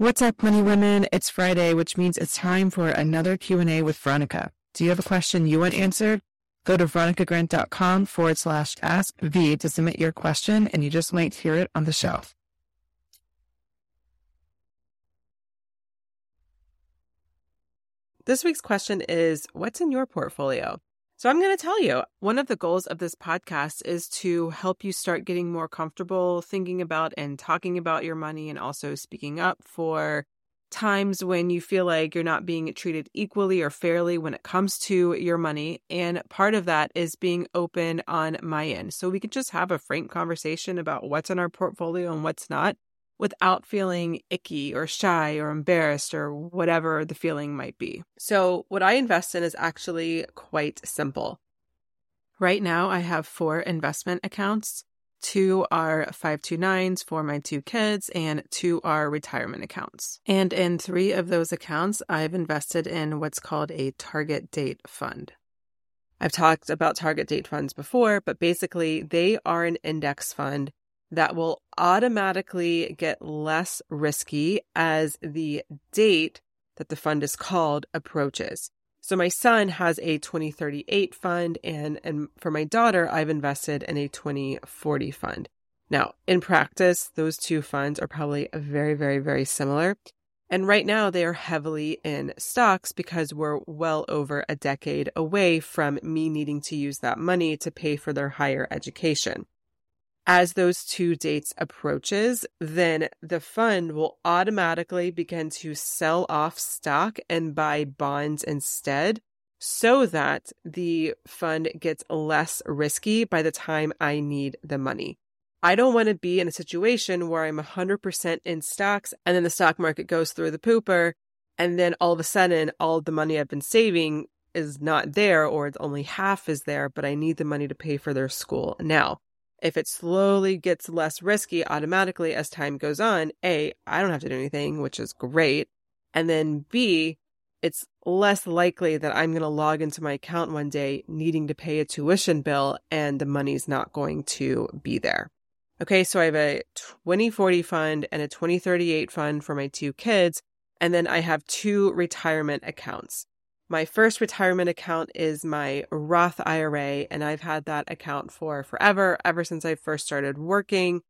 What's up, money women? It's Friday, which means it's time for another Q&A with Veronica. Do you have a question you want answered? Go to veronicagrant.com forward slash ask V to submit your question, and you just might hear it on the show. This week's question is What's in your portfolio? So I'm going to tell you one of the goals of this podcast is to help you start getting more comfortable thinking about and talking about your money and also speaking up for times when you feel like you're not being treated equally or fairly when it comes to your money. And part of that is being open on my end. So we can just have a frank conversation about what's in our portfolio and what's not without feeling icky or shy or embarrassed or whatever the feeling might be. So, what I invest in is actually quite simple. Right now, I have four investment accounts. Two are 529s for my two kids, and two are retirement accounts. And in three of those accounts, I've invested in what's called a target date fund. I've talked about target date funds before, but basically, they are an index fund that will automatically get less risky as the date that the fund is called approaches. So my son has a 2038 fund and and for my daughter I've invested in a 2040 fund. Now, in practice, those two funds are probably very very very similar. And right now they are heavily in stocks because we're well over a decade away from me needing to use that money to pay for their higher education as those two dates approaches, then the fund will automatically begin to sell off stock and buy bonds instead so that the fund gets less risky by the time I need the money. I don't want to be in a situation where I'm 100% in stocks and then the stock market goes through the pooper and then all of a sudden all the money I've been saving is not there or it's only half is there, but I need the money to pay for their school now. If it slowly gets less risky automatically as time goes on, A, I don't have to do anything, which is great. And then B, it's less likely that I'm going to log into my account one day needing to pay a tuition bill and the money's not going to be there. Okay, so I have a 2040 fund and a 2038 fund for my two kids. And then I have two retirement accounts. My first retirement account is my Roth IRA, and I've had that account for forever, ever since I first started working.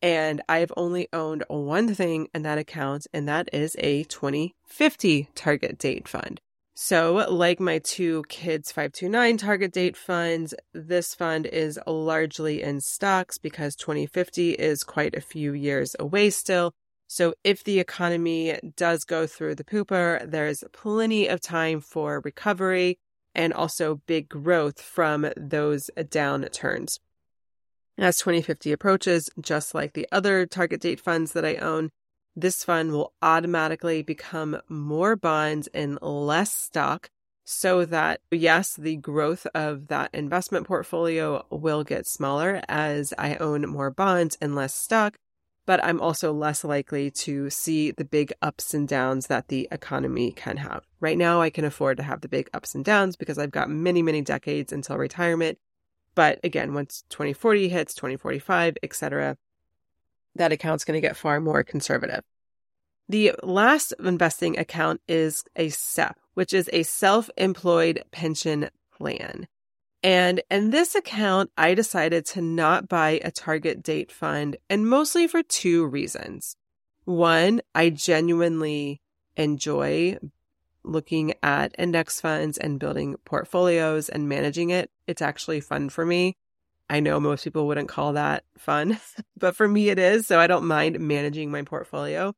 And I've only owned one thing in that account, and that is a 2050 target date fund. So, like my two kids 529 target date funds, this fund is largely in stocks because 2050 is quite a few years away still. So if the economy does go through the pooper, there's plenty of time for recovery and also big growth from those downturns. As 2050 approaches, just like the other target date funds that I own, this fund will automatically become more bonds and less stock so that, yes, the growth of that investment portfolio will get smaller as I own more bonds and less stock, but I'm also less likely to see the big ups and downs that the economy can have. Right now, I can afford to have the big ups and downs because I've got many, many decades until retirement. But again, once 2040 hits, 2045, etc., that account's going to get far more conservative. The last investing account is a SEP, which is a self employed pension plan. And in this account, I decided to not buy a target date fund, and mostly for two reasons. One, I genuinely enjoy looking at index funds and building portfolios and managing it. It's actually fun for me. I know most people wouldn't call that fun, but for me it is. So I don't mind managing my portfolio.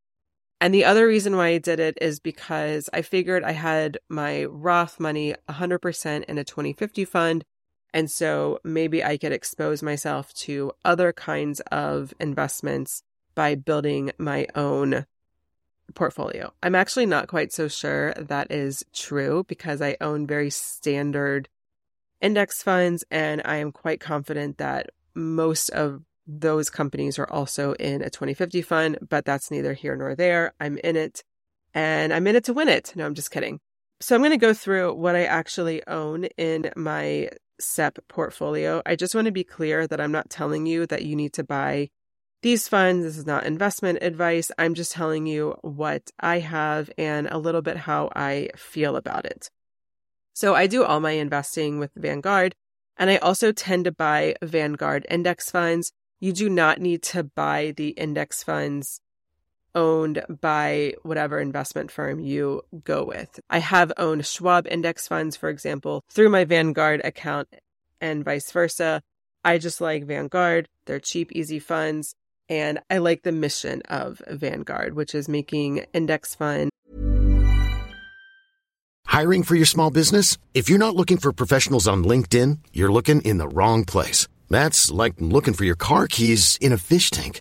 And the other reason why I did it is because I figured I had my Roth money 100% in a 2050 fund. And so maybe I could expose myself to other kinds of investments by building my own portfolio. I'm actually not quite so sure that is true because I own very standard index funds and I am quite confident that most of those companies are also in a 2050 fund, but that's neither here nor there. I'm in it and I'm in it to win it. No, I'm just kidding. So I'm going to go through what I actually own in my SEP portfolio. I just want to be clear that I'm not telling you that you need to buy these funds. This is not investment advice. I'm just telling you what I have and a little bit how I feel about it. So I do all my investing with Vanguard, and I also tend to buy Vanguard index funds you do not need to buy the index funds owned by whatever investment firm you go with. I have owned Schwab index funds, for example, through my Vanguard account and vice versa. I just like Vanguard. They're cheap, easy funds. And I like the mission of Vanguard, which is making index fund. Hiring for your small business? If you're not looking for professionals on LinkedIn, you're looking in the wrong place. That's like looking for your car keys in a fish tank.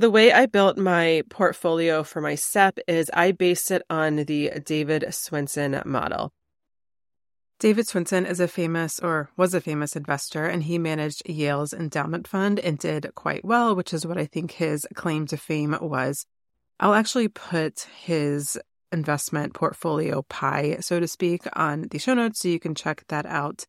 The way I built my portfolio for my SEP is I based it on the David Swensen model. David Swensen is a famous or was a famous investor, and he managed Yale's endowment fund and did quite well, which is what I think his claim to fame was. I'll actually put his investment portfolio pie, so to speak, on the show notes so you can check that out.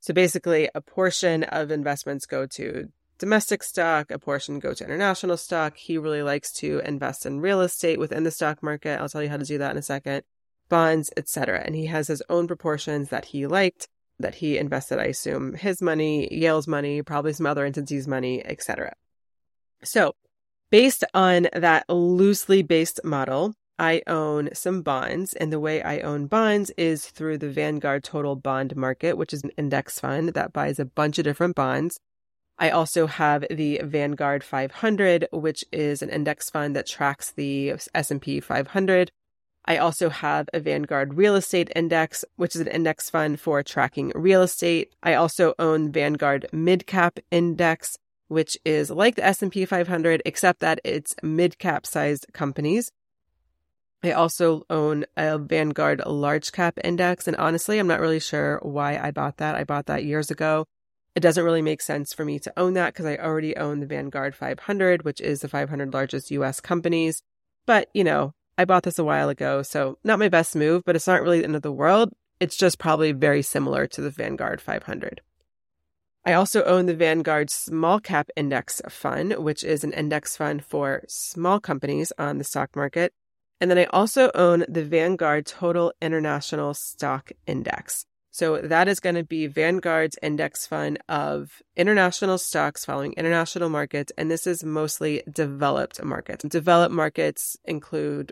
So basically, a portion of investments go to domestic stock, a portion go to international stock. He really likes to invest in real estate within the stock market. I'll tell you how to do that in a second. Bonds, etc. And he has his own proportions that he liked, that he invested, I assume, his money, Yale's money, probably some other entities' money, etc. So, based on that loosely based model, I own some bonds, and the way I own bonds is through the Vanguard Total Bond Market, which is an index fund that buys a bunch of different bonds. I also have the Vanguard 500, which is an index fund that tracks the S&P 500. I also have a Vanguard Real Estate Index, which is an index fund for tracking real estate. I also own Vanguard Midcap Index, which is like the S&P 500 except that it's mid-cap sized companies. I also own a Vanguard large cap index. And honestly, I'm not really sure why I bought that. I bought that years ago. It doesn't really make sense for me to own that because I already own the Vanguard 500, which is the 500 largest US companies. But, you know, I bought this a while ago. So not my best move, but it's not really the end of the world. It's just probably very similar to the Vanguard 500. I also own the Vanguard Small Cap Index Fund, which is an index fund for small companies on the stock market. And then I also own the Vanguard Total International Stock Index. So that is going to be Vanguard's index fund of international stocks following international markets. And this is mostly developed markets. Developed markets include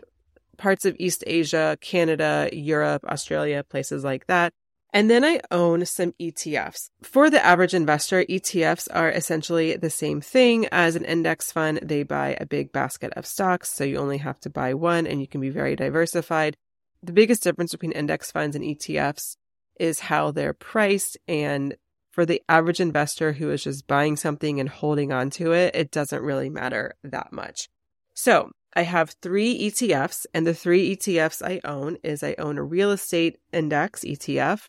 parts of East Asia, Canada, Europe, Australia, places like that. And then I own some ETFs. For the average investor, ETFs are essentially the same thing as an index fund. They buy a big basket of stocks, so you only have to buy one and you can be very diversified. The biggest difference between index funds and ETFs is how they're priced. And for the average investor who is just buying something and holding on to it, it doesn't really matter that much. So I have three ETFs, and the three ETFs I own is I own a real estate index ETF.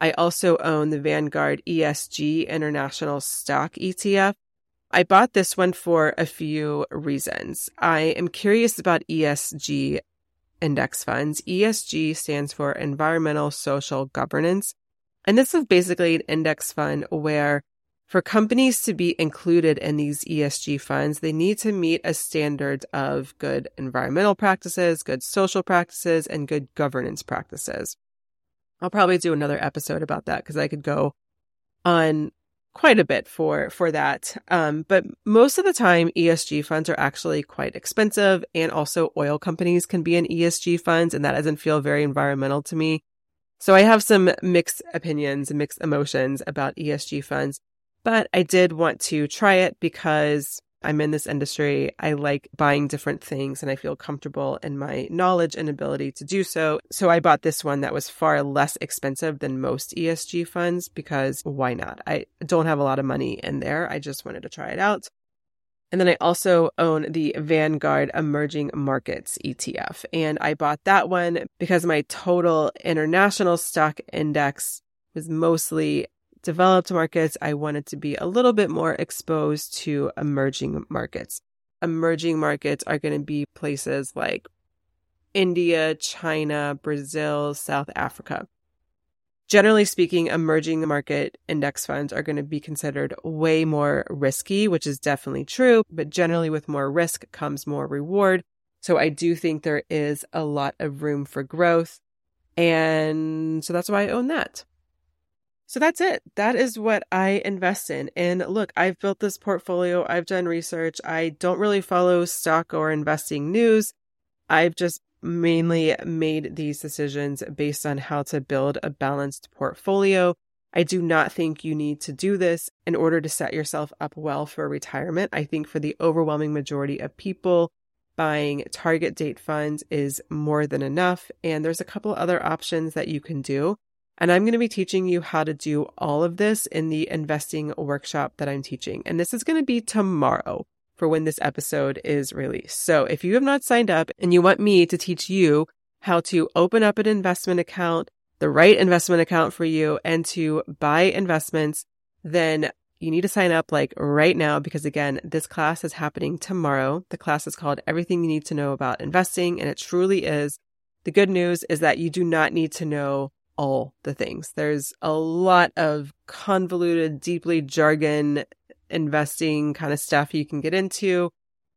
I also own the Vanguard ESG International Stock ETF. I bought this one for a few reasons. I am curious about ESG index funds. ESG stands for Environmental Social Governance. And this is basically an index fund where for companies to be included in these ESG funds, they need to meet a standard of good environmental practices, good social practices, and good governance practices. I'll probably do another episode about that because I could go on quite a bit for for that. Um, but most of the time, ESG funds are actually quite expensive, and also oil companies can be in ESG funds, and that doesn't feel very environmental to me. So I have some mixed opinions and mixed emotions about ESG funds, but I did want to try it because I'm in this industry. I like buying different things and I feel comfortable in my knowledge and ability to do so. So I bought this one that was far less expensive than most ESG funds because why not? I don't have a lot of money in there. I just wanted to try it out. And then I also own the Vanguard Emerging Markets ETF. And I bought that one because my total international stock index was mostly developed markets, I wanted to be a little bit more exposed to emerging markets. Emerging markets are going to be places like India, China, Brazil, South Africa. Generally speaking, emerging market index funds are going to be considered way more risky, which is definitely true, but generally with more risk comes more reward. So I do think there is a lot of room for growth. And so that's why I own that. So that's it. That is what I invest in. And look, I've built this portfolio. I've done research. I don't really follow stock or investing news. I've just mainly made these decisions based on how to build a balanced portfolio. I do not think you need to do this in order to set yourself up well for retirement. I think for the overwhelming majority of people, buying target date funds is more than enough. And there's a couple other options that you can do. And I'm going to be teaching you how to do all of this in the investing workshop that I'm teaching. And this is going to be tomorrow for when this episode is released. So if you have not signed up and you want me to teach you how to open up an investment account, the right investment account for you and to buy investments, then you need to sign up like right now because again, this class is happening tomorrow. The class is called Everything You Need to Know About Investing and it truly is. The good news is that you do not need to know all the things. There's a lot of convoluted, deeply jargon investing kind of stuff you can get into.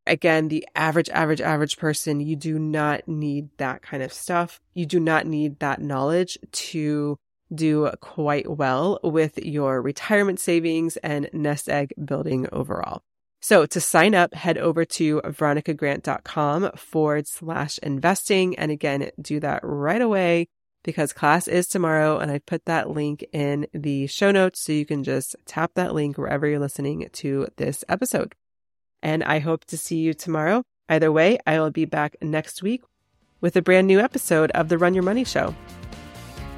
Again, the average, average, average person, you do not need that kind of stuff. You do not need that knowledge to do quite well with your retirement savings and nest egg building overall. So to sign up, head over to veronicagrant.com forward slash investing. And again, do that right away because class is tomorrow and I put that link in the show notes so you can just tap that link wherever you're listening to this episode. And I hope to see you tomorrow. Either way, I will be back next week with a brand new episode of the Run Your Money Show.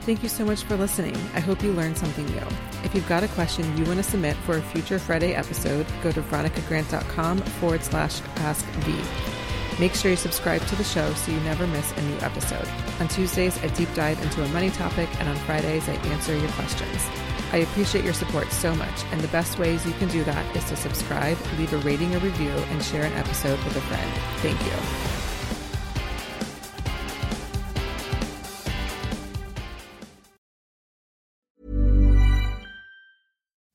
Thank you so much for listening. I hope you learned something new. If you've got a question you want to submit for a future Friday episode, go to veronicagrant.com forward slash ask V. Make sure you subscribe to the show so you never miss a new episode. On Tuesdays, I deep dive into a money topic, and on Fridays, I answer your questions. I appreciate your support so much, and the best ways you can do that is to subscribe, leave a rating or review, and share an episode with a friend. Thank you.